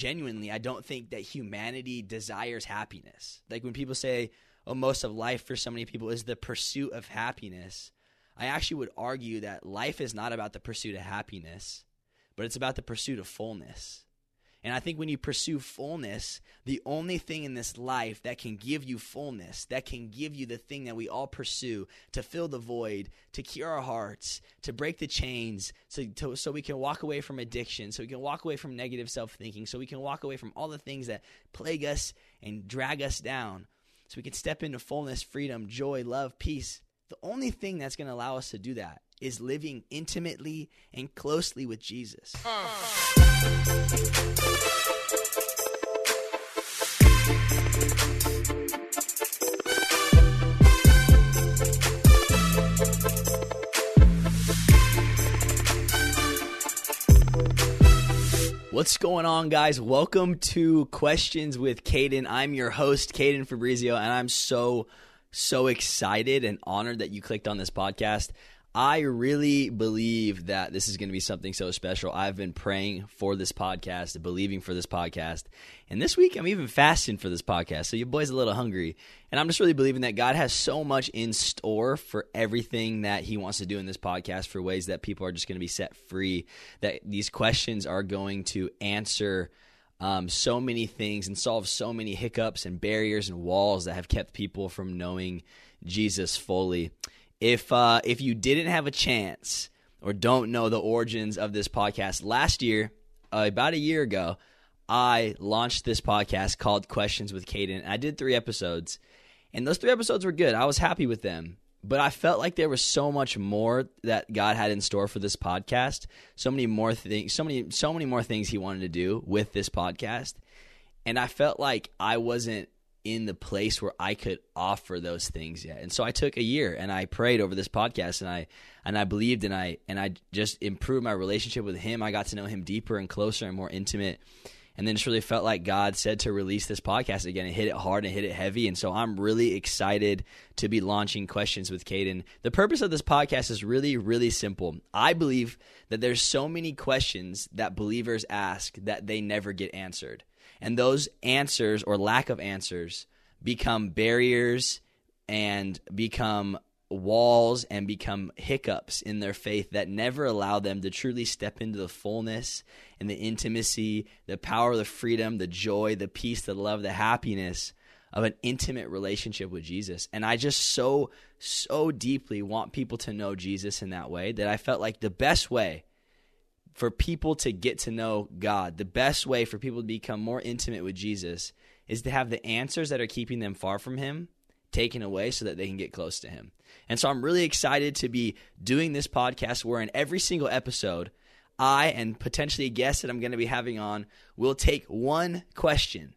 genuinely, I don't think that humanity desires happiness. Like when people say, oh, most of life for so many people is the pursuit of happiness, I actually would argue that life is not about the pursuit of happiness, but it's about the pursuit of fullness. And I think when you pursue fullness, the only thing in this life that can give you fullness, that can give you the thing that we all pursue to fill the void, to cure our hearts, to break the chains, so, to, so we can walk away from addiction, so we can walk away from negative self thinking, so we can walk away from all the things that plague us and drag us down, so we can step into fullness, freedom, joy, love, peace. The only thing that's going to allow us to do that is living intimately and closely with Jesus. What's going on, guys? Welcome to Questions with Caden. I'm your host, Caden Fabrizio, and I'm so, so excited and honored that you clicked on this podcast. I really believe that this is going to be something so special. I've been praying for this podcast, believing for this podcast. And this week, I'm even fasting for this podcast. So, your boy's a little hungry. And I'm just really believing that God has so much in store for everything that He wants to do in this podcast for ways that people are just going to be set free, that these questions are going to answer. Um, so many things and solve so many hiccups and barriers and walls that have kept people from knowing Jesus fully if uh, if you didn't have a chance or don't know the origins of this podcast, last year, uh, about a year ago, I launched this podcast called Questions with Caden. I did three episodes, and those three episodes were good. I was happy with them, but I felt like there was so much more that God had in store for this podcast. So many more things, so many, so many more things He wanted to do with this podcast, and I felt like I wasn't in the place where I could offer those things yet. And so I took a year and I prayed over this podcast and I and I believed and I and I just improved my relationship with him. I got to know him deeper and closer and more intimate. And then just really felt like God said to release this podcast again and hit it hard and hit it heavy. And so I'm really excited to be launching questions with Caden. The purpose of this podcast is really, really simple. I believe that there's so many questions that believers ask that they never get answered. And those answers or lack of answers become barriers and become walls and become hiccups in their faith that never allow them to truly step into the fullness and the intimacy, the power, the freedom, the joy, the peace, the love, the happiness of an intimate relationship with Jesus. And I just so, so deeply want people to know Jesus in that way that I felt like the best way for people to get to know God, the best way for people to become more intimate with Jesus is to have the answers that are keeping them far from Him taken away so that they can get close to Him. And so I'm really excited to be doing this podcast where in every single episode, I and potentially a guest that I'm going to be having on will take one question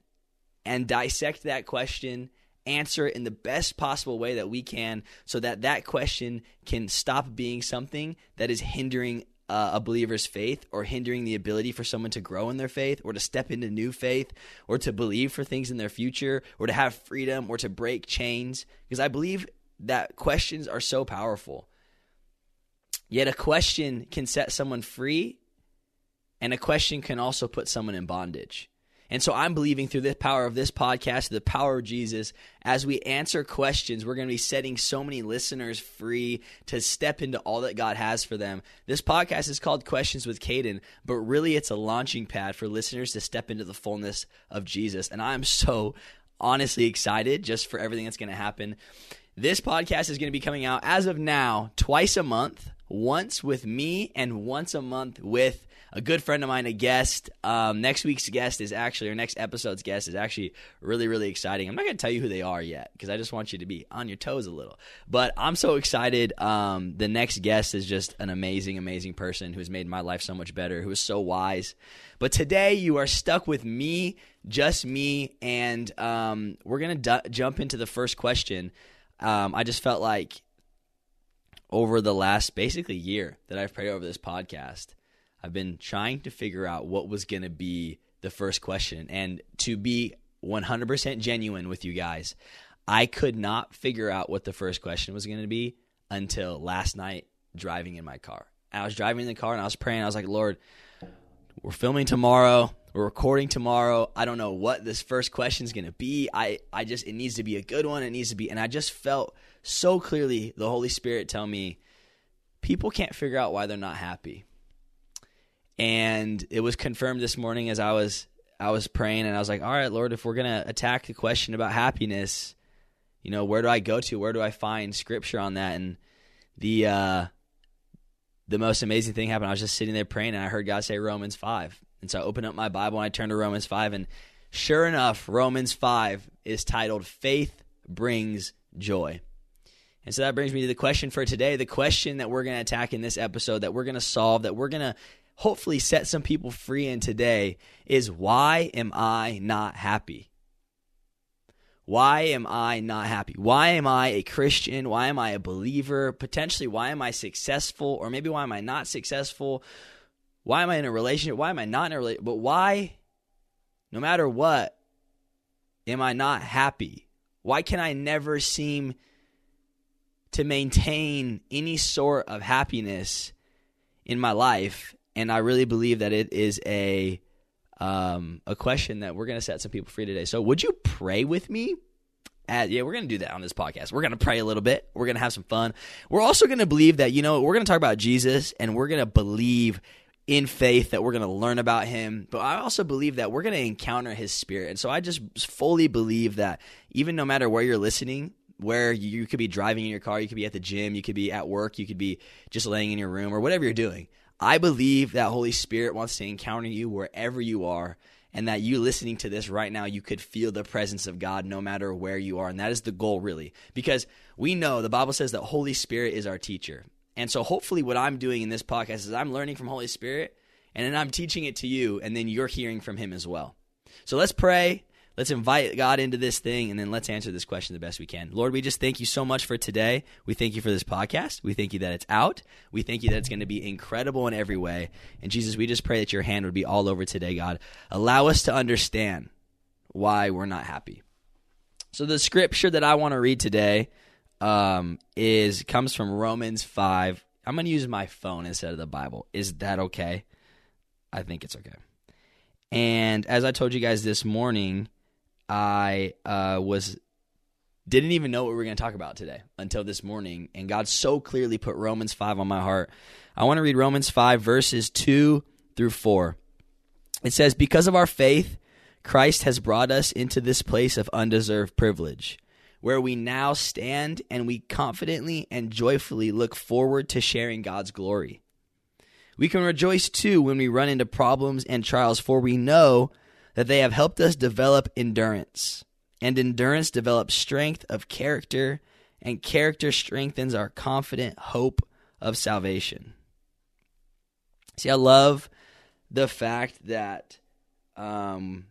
and dissect that question answer it in the best possible way that we can so that that question can stop being something that is hindering uh, a believer's faith or hindering the ability for someone to grow in their faith or to step into new faith or to believe for things in their future or to have freedom or to break chains. Because I believe that questions are so powerful. Yet a question can set someone free, and a question can also put someone in bondage. And so I'm believing through the power of this podcast, the power of Jesus, as we answer questions, we're going to be setting so many listeners free to step into all that God has for them. This podcast is called Questions with Caden, but really it's a launching pad for listeners to step into the fullness of Jesus. And I'm so honestly excited just for everything that's going to happen. This podcast is going to be coming out as of now twice a month, once with me and once a month with a good friend of mine, a guest. Um, next week's guest is actually, or next episode's guest is actually really, really exciting. I'm not going to tell you who they are yet because I just want you to be on your toes a little. But I'm so excited. Um, the next guest is just an amazing, amazing person who's made my life so much better, who is so wise. But today you are stuck with me, just me, and um, we're going to d- jump into the first question. Um, I just felt like over the last basically year that I've prayed over this podcast, I've been trying to figure out what was going to be the first question. And to be 100% genuine with you guys, I could not figure out what the first question was going to be until last night driving in my car. I was driving in the car and I was praying. I was like, Lord, we're filming tomorrow. We're recording tomorrow. I don't know what this first question is going to be. I, I just, it needs to be a good one. It needs to be, and I just felt so clearly the Holy Spirit tell me people can't figure out why they're not happy. And it was confirmed this morning as I was, I was praying and I was like, all right, Lord, if we're going to attack the question about happiness, you know, where do I go to? Where do I find scripture on that? And the, uh, the most amazing thing happened. I was just sitting there praying and I heard God say Romans 5. And so I opened up my Bible and I turned to Romans 5. And sure enough, Romans 5 is titled Faith Brings Joy. And so that brings me to the question for today. The question that we're going to attack in this episode, that we're going to solve, that we're going to hopefully set some people free in today is why am I not happy? Why am I not happy? Why am I a Christian? Why am I a believer? Potentially, why am I successful? Or maybe why am I not successful? Why am I in a relationship? Why am I not in a relationship? But why, no matter what, am I not happy? Why can I never seem to maintain any sort of happiness in my life? And I really believe that it is a um, a question that we're going to set some people free today. So, would you pray with me? At, yeah, we're going to do that on this podcast. We're going to pray a little bit. We're going to have some fun. We're also going to believe that, you know, we're going to talk about Jesus and we're going to believe in faith that we're going to learn about him, but I also believe that we're going to encounter his spirit. And so I just fully believe that even no matter where you're listening, where you could be driving in your car, you could be at the gym, you could be at work, you could be just laying in your room or whatever you're doing. I believe that Holy Spirit wants to encounter you wherever you are and that you listening to this right now, you could feel the presence of God no matter where you are. And that is the goal, really, because we know the Bible says that Holy Spirit is our teacher. And so hopefully what I'm doing in this podcast is I'm learning from Holy Spirit and then I'm teaching it to you and then you're hearing from him as well. So let's pray. Let's invite God into this thing and then let's answer this question the best we can. Lord, we just thank you so much for today. We thank you for this podcast. We thank you that it's out. We thank you that it's going to be incredible in every way. And Jesus, we just pray that your hand would be all over today, God. Allow us to understand why we're not happy. So the scripture that I want to read today um, is comes from Romans five. I'm going to use my phone instead of the Bible. Is that okay? I think it's okay. And as I told you guys this morning, I uh, was didn't even know what we were going to talk about today until this morning, and God so clearly put Romans five on my heart. I want to read Romans five verses two through four. It says, "Because of our faith, Christ has brought us into this place of undeserved privilege." where we now stand and we confidently and joyfully look forward to sharing God's glory. We can rejoice too when we run into problems and trials, for we know that they have helped us develop endurance. And endurance develops strength of character, and character strengthens our confident hope of salvation. See, I love the fact that um,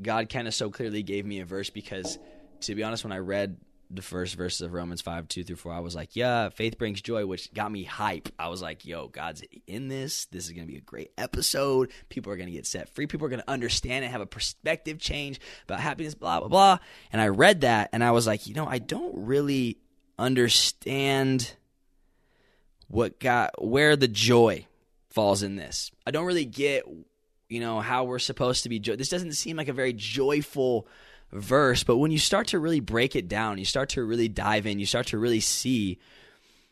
God kind of so clearly gave me a verse because to be honest, when I read the first verses of Romans 5, 2 through 4, I was like, yeah, faith brings joy, which got me hype. I was like, yo, God's in this. This is going to be a great episode. People are going to get set free. People are going to understand and have a perspective change about happiness, blah, blah, blah. And I read that and I was like, you know, I don't really understand what got, where the joy falls in this. I don't really get, you know, how we're supposed to be. joy. this doesn't seem like a very joyful verse, but when you start to really break it down, you start to really dive in, you start to really see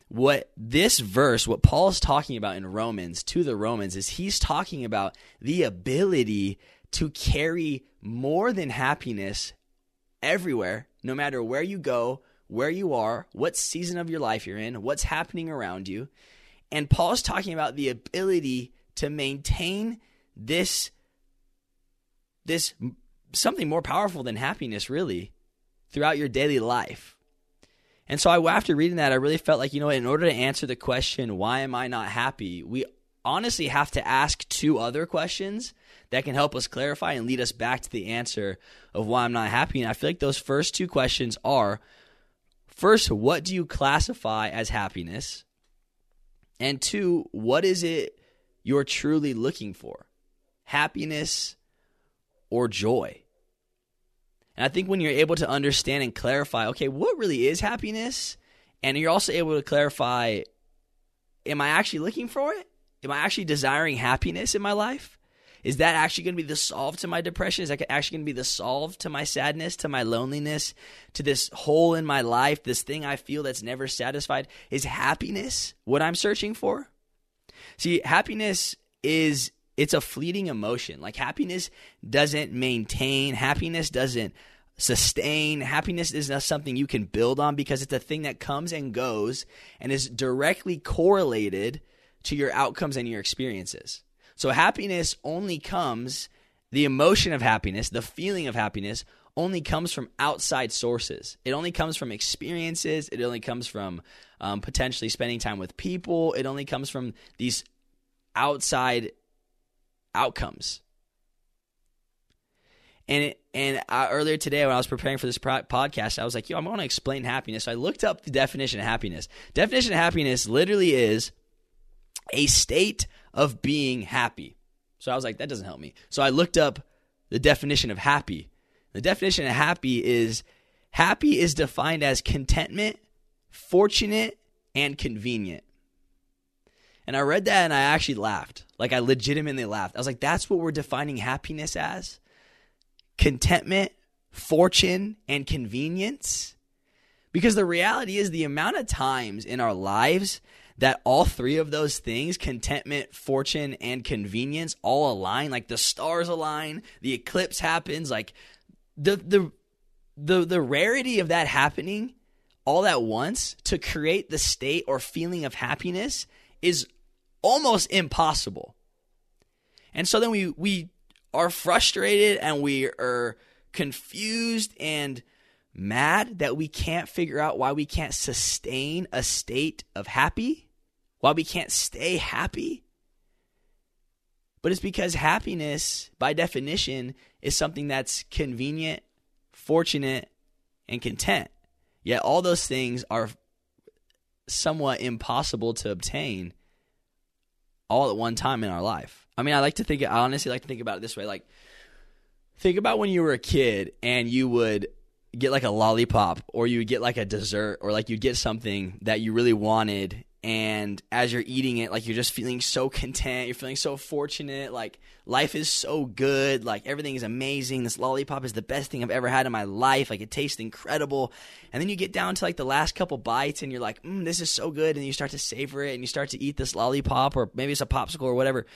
what this verse, what Paul is talking about in Romans to the Romans, is he's talking about the ability to carry more than happiness everywhere, no matter where you go, where you are, what season of your life you're in, what's happening around you. And Paul's talking about the ability to maintain this this something more powerful than happiness, really, throughout your daily life. And so, I, after reading that, I really felt like, you know, in order to answer the question, why am I not happy? We honestly have to ask two other questions that can help us clarify and lead us back to the answer of why I'm not happy. And I feel like those first two questions are first, what do you classify as happiness? And two, what is it you're truly looking for? Happiness or joy? And I think when you're able to understand and clarify, okay, what really is happiness? And you're also able to clarify, am I actually looking for it? Am I actually desiring happiness in my life? Is that actually going to be the solve to my depression? Is that actually going to be the solve to my sadness, to my loneliness, to this hole in my life, this thing I feel that's never satisfied? Is happiness what I'm searching for? See, happiness is it's a fleeting emotion. Like happiness doesn't maintain, happiness doesn't sustain. Happiness is not something you can build on because it's a thing that comes and goes and is directly correlated to your outcomes and your experiences. So happiness only comes, the emotion of happiness, the feeling of happiness only comes from outside sources. It only comes from experiences. It only comes from um, potentially spending time with people. It only comes from these outside outcomes. And it, and I, earlier today, when I was preparing for this pro- podcast, I was like, "Yo, I'm going to explain happiness." So I looked up the definition of happiness. Definition of happiness literally is a state of being happy. So I was like, that doesn't help me. So I looked up the definition of happy. The definition of happy is happy is defined as contentment, fortunate, and convenient. And I read that and I actually laughed. Like I legitimately laughed. I was like, that's what we're defining happiness as? Contentment, fortune, and convenience? Because the reality is the amount of times in our lives that all three of those things contentment, fortune, and convenience all align. Like the stars align, the eclipse happens. Like the, the, the, the rarity of that happening all at once to create the state or feeling of happiness is almost impossible. And so then we, we are frustrated and we are confused and mad that we can't figure out why we can't sustain a state of happy, why we can't stay happy. But it's because happiness, by definition, is something that's convenient, fortunate, and content. Yet all those things are somewhat impossible to obtain all at one time in our life. I mean, I like to think, I honestly like to think about it this way. Like, think about when you were a kid and you would get like a lollipop or you would get like a dessert or like you'd get something that you really wanted and as you're eating it like you're just feeling so content you're feeling so fortunate like life is so good like everything is amazing this lollipop is the best thing i've ever had in my life like it tastes incredible. And then you get down to like the last couple bites and you're like mm, this is so good and you start to savor it and you start to eat this lollipop or maybe it's a popsicle or whatever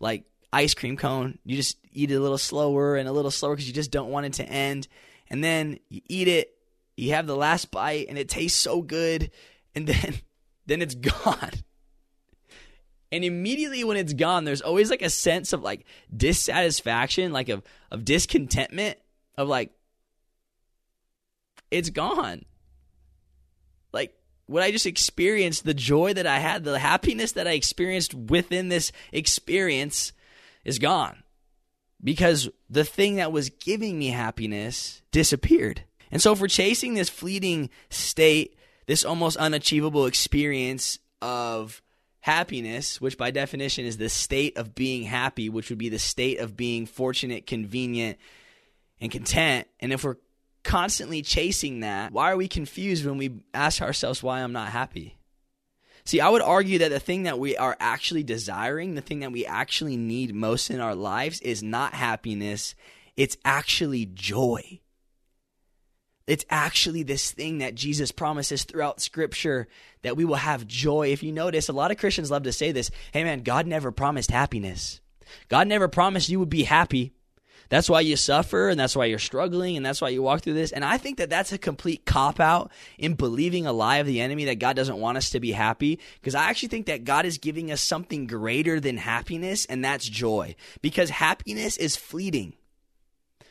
like ice cream cone. You just eat it a little slower and a little slower because you just don't want it to end. And then you eat it, you have the last bite, and it tastes so good, and then then it's gone. And immediately when it's gone, there's always like a sense of like dissatisfaction, like of of discontentment, of like it's gone. Like what I just experienced, the joy that I had, the happiness that I experienced within this experience is gone because the thing that was giving me happiness disappeared. And so, for chasing this fleeting state, this almost unachievable experience of happiness, which by definition is the state of being happy, which would be the state of being fortunate, convenient, and content. And if we're constantly chasing that, why are we confused when we ask ourselves why I'm not happy? See, I would argue that the thing that we are actually desiring, the thing that we actually need most in our lives is not happiness, it's actually joy. It's actually this thing that Jesus promises throughout scripture that we will have joy. If you notice, a lot of Christians love to say this hey, man, God never promised happiness. God never promised you would be happy. That's why you suffer and that's why you're struggling and that's why you walk through this. And I think that that's a complete cop out in believing a lie of the enemy that God doesn't want us to be happy because I actually think that God is giving us something greater than happiness and that's joy because happiness is fleeting.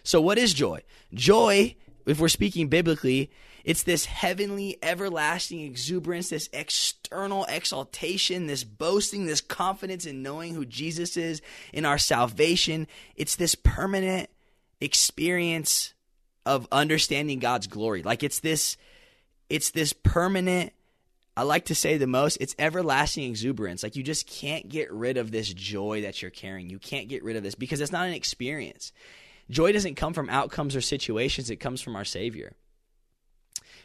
So what is joy? Joy, if we're speaking biblically, it's this heavenly, everlasting exuberance, this external exaltation, this boasting, this confidence in knowing who Jesus is in our salvation. It's this permanent experience of understanding God's glory. Like it's this, it's this permanent. I like to say the most, it's everlasting exuberance. Like you just can't get rid of this joy that you're carrying. You can't get rid of this because it's not an experience. Joy doesn't come from outcomes or situations, it comes from our Savior.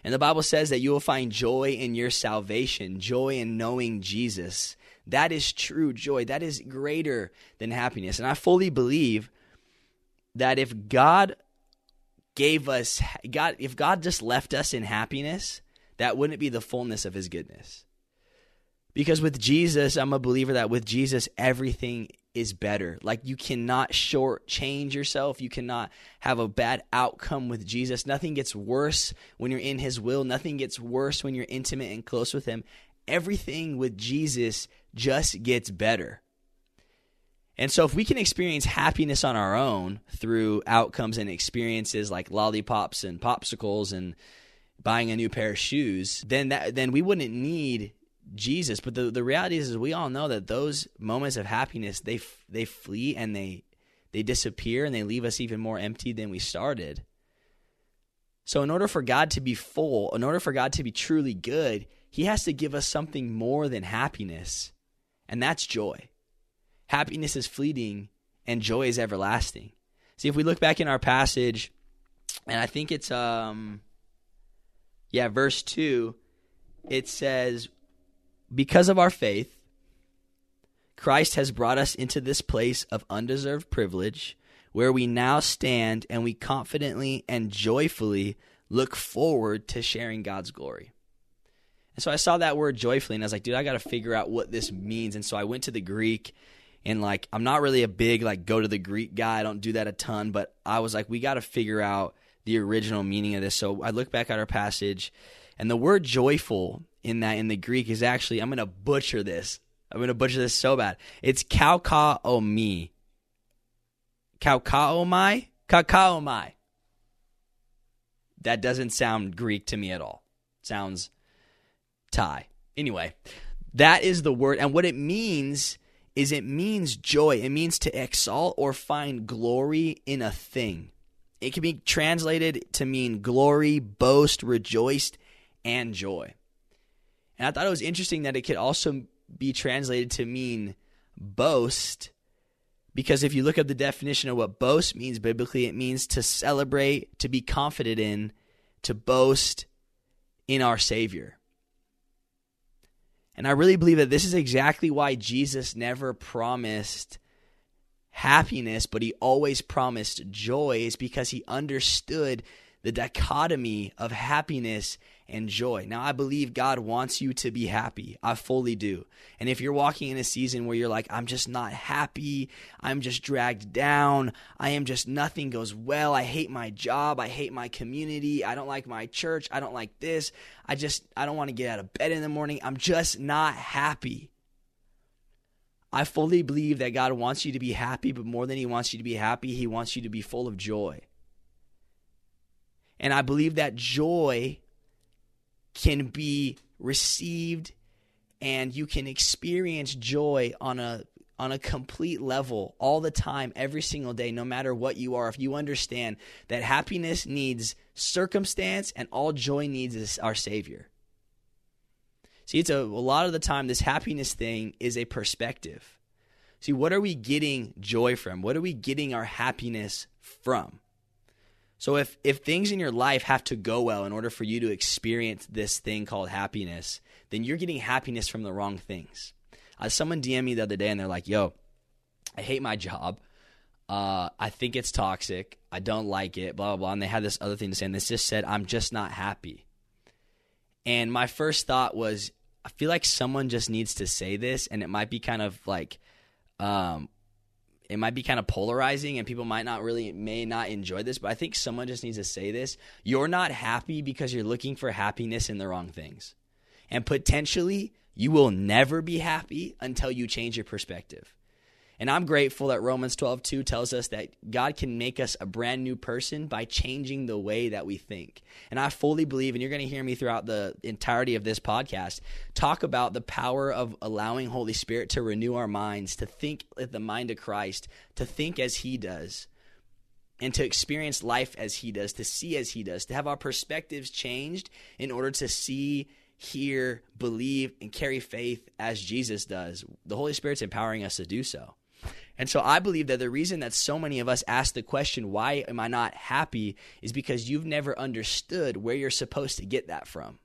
And the Bible says that you will find joy in your salvation, joy in knowing Jesus, That is true joy. That is greater than happiness. And I fully believe that if God gave us God if God just left us in happiness, that wouldn't be the fullness of his goodness. Because with Jesus, I'm a believer that with Jesus everything is better. Like you cannot shortchange yourself. You cannot have a bad outcome with Jesus. Nothing gets worse when you're in his will. Nothing gets worse when you're intimate and close with him. Everything with Jesus just gets better. And so, if we can experience happiness on our own through outcomes and experiences like lollipops and popsicles and buying a new pair of shoes, then that then we wouldn't need Jesus. But the, the reality is, is we all know that those moments of happiness they they flee and they they disappear and they leave us even more empty than we started. So, in order for God to be full, in order for God to be truly good, He has to give us something more than happiness, and that's joy. Happiness is fleeting and joy is everlasting. See, if we look back in our passage, and I think it's um yeah, verse 2, it says because of our faith Christ has brought us into this place of undeserved privilege where we now stand and we confidently and joyfully look forward to sharing God's glory. And so I saw that word joyfully and I was like, dude, I got to figure out what this means. And so I went to the Greek and like I'm not really a big like go to the Greek guy. I don't do that a ton, but I was like we got to figure out the original meaning of this. So I look back at our passage and the word joyful in that in the Greek is actually I'm to butcher this. I'm to butcher this so bad. It's kaukaomi. Kaukaomai? Kakaomai. That doesn't sound Greek to me at all. It sounds Thai. Anyway, that is the word and what it means is it means joy. It means to exalt or find glory in a thing. It can be translated to mean glory, boast, rejoiced, and joy. And I thought it was interesting that it could also be translated to mean boast because if you look up the definition of what boast means biblically, it means to celebrate, to be confident in, to boast in our Savior. And I really believe that this is exactly why Jesus never promised happiness, but he always promised joy, is because he understood the dichotomy of happiness and joy. Now, I believe God wants you to be happy. I fully do. And if you're walking in a season where you're like, I'm just not happy, I'm just dragged down, I am just nothing goes well, I hate my job, I hate my community, I don't like my church, I don't like this, I just, I don't want to get out of bed in the morning, I'm just not happy. I fully believe that God wants you to be happy, but more than He wants you to be happy, He wants you to be full of joy. And I believe that joy can be received and you can experience joy on a on a complete level all the time every single day no matter what you are. If you understand that happiness needs circumstance and all joy needs is our savior. See it's a, a lot of the time this happiness thing is a perspective. See what are we getting joy from? What are we getting our happiness from so if if things in your life have to go well in order for you to experience this thing called happiness, then you're getting happiness from the wrong things. Uh, someone DM me the other day and they're like, "Yo, I hate my job. Uh, I think it's toxic. I don't like it. Blah blah blah." And they had this other thing to say, and this just said, "I'm just not happy." And my first thought was, I feel like someone just needs to say this, and it might be kind of like um, it might be kind of polarizing and people might not really may not enjoy this but i think someone just needs to say this. You're not happy because you're looking for happiness in the wrong things. And potentially you will never be happy until you change your perspective and I'm grateful that Romans 12, 2 tells us that God can make us a brand new person by changing the way that we think. And I fully believe, and you're going to hear me throughout the entirety of this podcast, talk about the power of allowing Holy Spirit to renew our minds, to think with the mind of Christ, to think as He does and to experience life as he does, to see as he does, to have our perspectives changed in order to see, hear, believe, and carry faith as Jesus does. The Holy Spirit's empowering us to do so. And so I believe that the reason that so many of us ask the question, why am I not happy, is because you've never understood where you're supposed to get that from.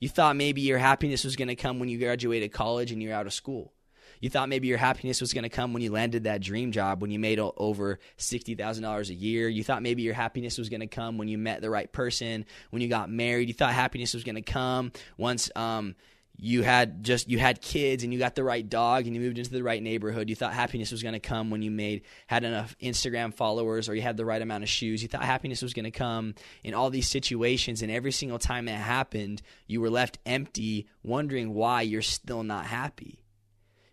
You thought maybe your happiness was going to come when you graduated college and you're out of school. You thought maybe your happiness was going to come when you landed that dream job, when you made over $60,000 a year. You thought maybe your happiness was going to come when you met the right person, when you got married. You thought happiness was going to come once um, you had just you had kids and you got the right dog and you moved into the right neighborhood. You thought happiness was going to come when you made had enough instagram followers or you had the right amount of shoes. You thought happiness was going to come in all these situations and every single time it happened you were left empty wondering why you're still not happy.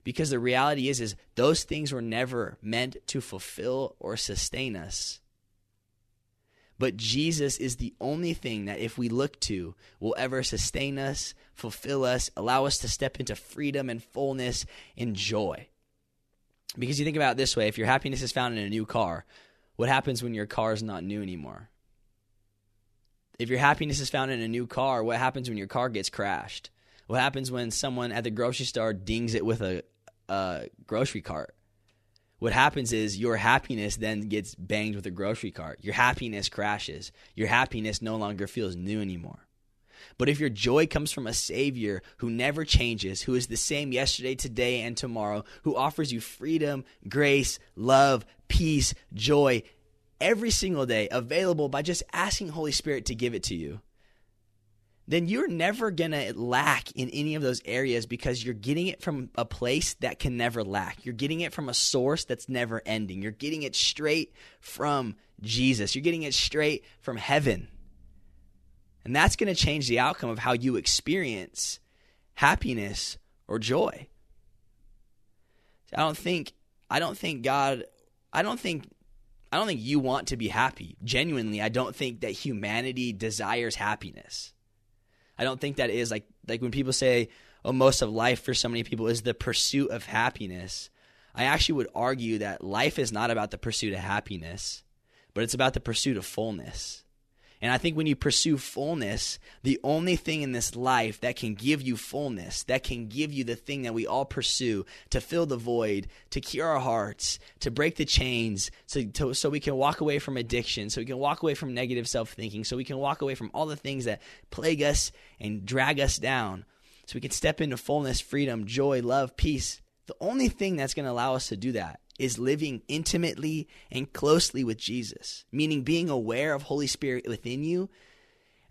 Because the reality is is those things were never meant to fulfill or sustain us but Jesus is the only thing that, if we look to, will ever sustain us, fulfill us, allow us to step into freedom and fullness and joy. Because you think about it this way if your happiness is found in a new car, what happens when your car is not new anymore? If your happiness is found in a new car, what happens when your car gets crashed? What happens when someone at the grocery store dings it with a, a grocery cart? What happens is your happiness then gets banged with a grocery cart. Your happiness crashes. Your happiness no longer feels new anymore. But if your joy comes from a Savior who never changes, who is the same yesterday, today, and tomorrow, who offers you freedom, grace, love, peace, joy every single day, available by just asking Holy Spirit to give it to you, then you're never going to lack in any of those areas because you're getting it from a place that can never lack. You're getting it from a source that's never ending. You're getting it straight from Jesus. You're getting it straight from heaven. And that's going to change the outcome of how you experience happiness or joy. I don't think I don't think God I don't think I don't think you want to be happy. Genuinely, I don't think that humanity desires happiness. I don't think that is like like when people say, "Oh, most of life for so many people is the pursuit of happiness." I actually would argue that life is not about the pursuit of happiness, but it's about the pursuit of fullness. And I think when you pursue fullness, the only thing in this life that can give you fullness, that can give you the thing that we all pursue to fill the void, to cure our hearts, to break the chains, so, to, so we can walk away from addiction, so we can walk away from negative self thinking, so we can walk away from all the things that plague us and drag us down, so we can step into fullness, freedom, joy, love, peace. The only thing that's going to allow us to do that is living intimately and closely with Jesus, meaning being aware of Holy Spirit within you,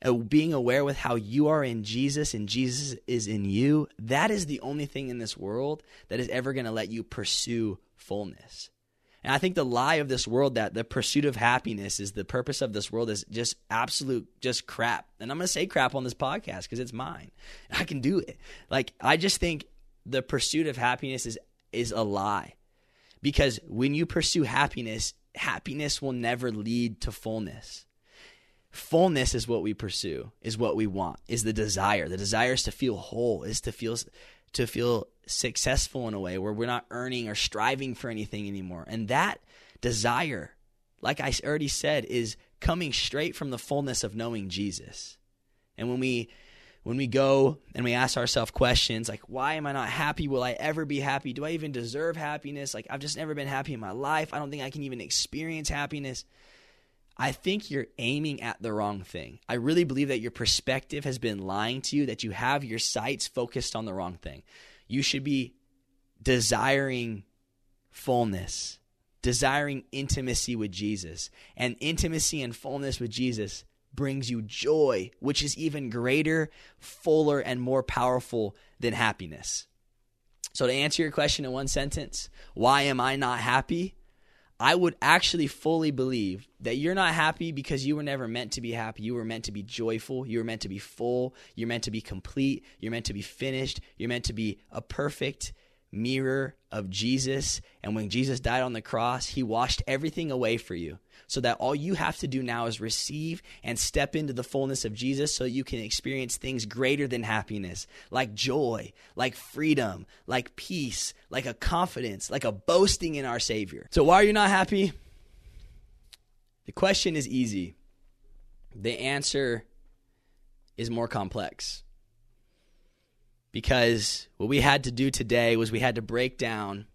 uh, being aware with how you are in Jesus and Jesus is in you. That is the only thing in this world that is ever going to let you pursue fullness. And I think the lie of this world that the pursuit of happiness is the purpose of this world is just absolute just crap. And I'm going to say crap on this podcast because it's mine. I can do it. Like I just think the pursuit of happiness is is a lie. Because when you pursue happiness, happiness will never lead to fullness. Fullness is what we pursue, is what we want, is the desire. The desire is to feel whole, is to feel to feel successful in a way where we're not earning or striving for anything anymore. And that desire, like I already said, is coming straight from the fullness of knowing Jesus. And when we when we go and we ask ourselves questions like, why am I not happy? Will I ever be happy? Do I even deserve happiness? Like, I've just never been happy in my life. I don't think I can even experience happiness. I think you're aiming at the wrong thing. I really believe that your perspective has been lying to you, that you have your sights focused on the wrong thing. You should be desiring fullness, desiring intimacy with Jesus. And intimacy and fullness with Jesus brings you joy, which is even greater, fuller, and more powerful than happiness. So, to answer your question in one sentence, why am I not happy? I would actually fully believe that you're not happy because you were never meant to be happy. You were meant to be joyful. You were meant to be full. You're meant to be complete. You're meant to be finished. You're meant to be a perfect mirror of Jesus. And when Jesus died on the cross, he washed everything away for you so that all you have to do now is receive and step into the fullness of Jesus so you can experience things greater than happiness, like joy, like freedom, like peace, like a confidence, like a boasting in our Savior. So, why are you not happy? The question is easy, the answer is more complex. Because what we had to do today was we had to break down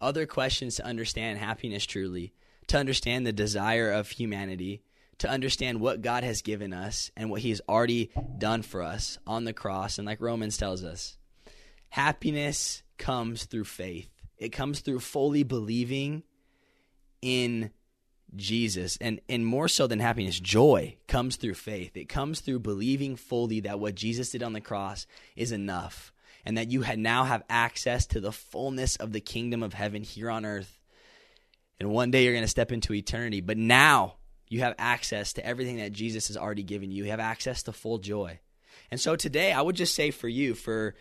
other questions to understand happiness truly to understand the desire of humanity, to understand what God has given us and what He has already done for us on the cross. And like Romans tells us, happiness comes through faith. It comes through fully believing in Jesus. And, and more so than happiness, joy comes through faith. It comes through believing fully that what Jesus did on the cross is enough and that you now have access to the fullness of the kingdom of heaven here on earth. And one day you're going to step into eternity. But now you have access to everything that Jesus has already given you. You have access to full joy. And so today, I would just say for you, for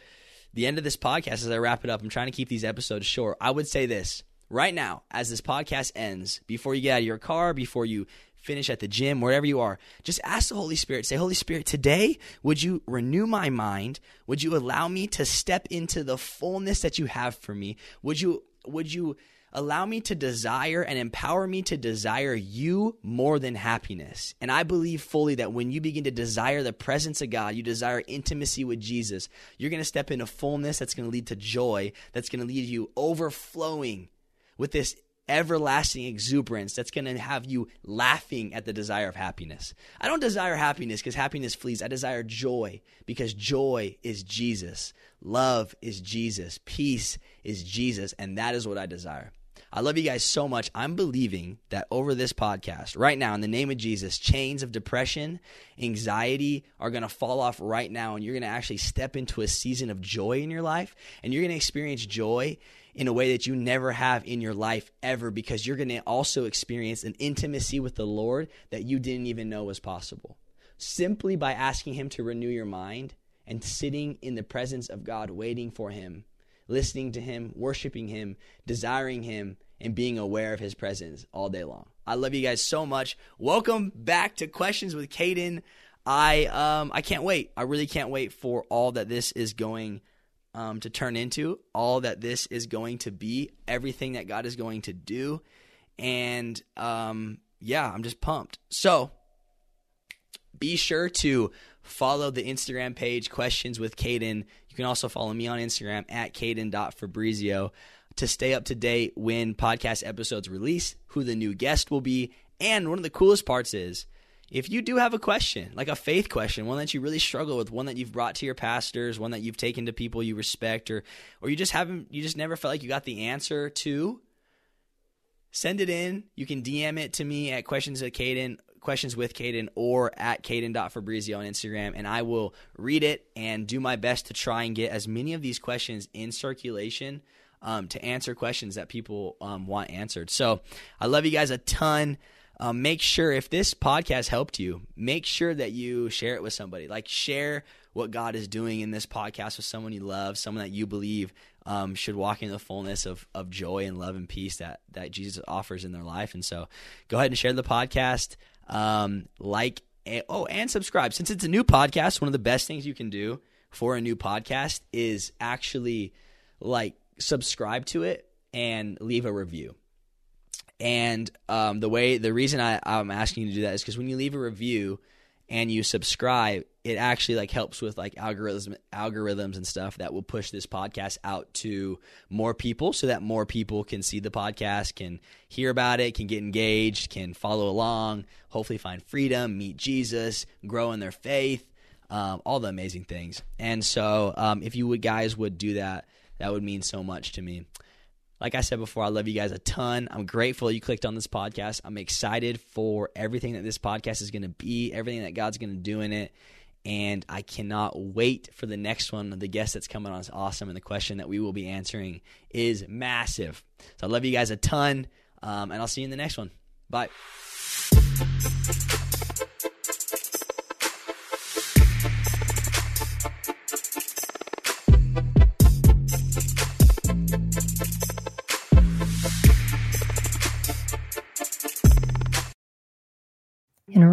the end of this podcast, as I wrap it up, I'm trying to keep these episodes short. I would say this right now, as this podcast ends, before you get out of your car, before you finish at the gym, wherever you are, just ask the Holy Spirit, say, Holy Spirit, today, would you renew my mind? Would you allow me to step into the fullness that you have for me? Would you, would you, allow me to desire and empower me to desire you more than happiness. And I believe fully that when you begin to desire the presence of God, you desire intimacy with Jesus, you're going to step into fullness that's going to lead to joy, that's going to lead you overflowing with this everlasting exuberance that's going to have you laughing at the desire of happiness. I don't desire happiness because happiness flees. I desire joy because joy is Jesus. Love is Jesus. Peace is Jesus. And that is what I desire. I love you guys so much. I'm believing that over this podcast, right now, in the name of Jesus, chains of depression, anxiety are going to fall off right now, and you're going to actually step into a season of joy in your life, and you're going to experience joy in a way that you never have in your life ever because you're going to also experience an intimacy with the Lord that you didn't even know was possible. Simply by asking Him to renew your mind and sitting in the presence of God, waiting for Him listening to Him, worshiping Him, desiring Him, and being aware of His presence all day long. I love you guys so much. Welcome back to Questions with Caden. I um I can't wait. I really can't wait for all that this is going um, to turn into, all that this is going to be, everything that God is going to do, and um, yeah, I'm just pumped. So be sure to follow the Instagram page, Questions with Caden. You can also follow me on Instagram at Caden.Fabrizio to stay up to date when podcast episodes release, who the new guest will be. And one of the coolest parts is if you do have a question, like a faith question, one that you really struggle with, one that you've brought to your pastors, one that you've taken to people you respect, or or you just haven't you just never felt like you got the answer to, send it in. You can DM it to me at questions at Caden questions with Caden or at Caden.Fabrizio on Instagram, and I will read it and do my best to try and get as many of these questions in circulation um, to answer questions that people um, want answered. So I love you guys a ton. Um, make sure if this podcast helped you, make sure that you share it with somebody. Like share what God is doing in this podcast with someone you love, someone that you believe um, should walk in the fullness of, of joy and love and peace that that Jesus offers in their life. And so, go ahead and share the podcast um, like, and, oh, and subscribe. Since it's a new podcast, one of the best things you can do for a new podcast is actually like subscribe to it and leave a review. And um, the way, the reason I, I'm asking you to do that is because when you leave a review and you subscribe, it actually like helps with like algorithms algorithms and stuff that will push this podcast out to more people so that more people can see the podcast can hear about it can get engaged can follow along hopefully find freedom meet jesus grow in their faith um, all the amazing things. And so um, if you would guys would do that that would mean so much to me like I said before, I love you guys a ton. I'm grateful you clicked on this podcast. I'm excited for everything that this podcast is going to be, everything that God's going to do in it and I cannot wait for the next one. The guest that's coming on is awesome, and the question that we will be answering is massive. So I love you guys a ton, um, and I'll see you in the next one. Bye.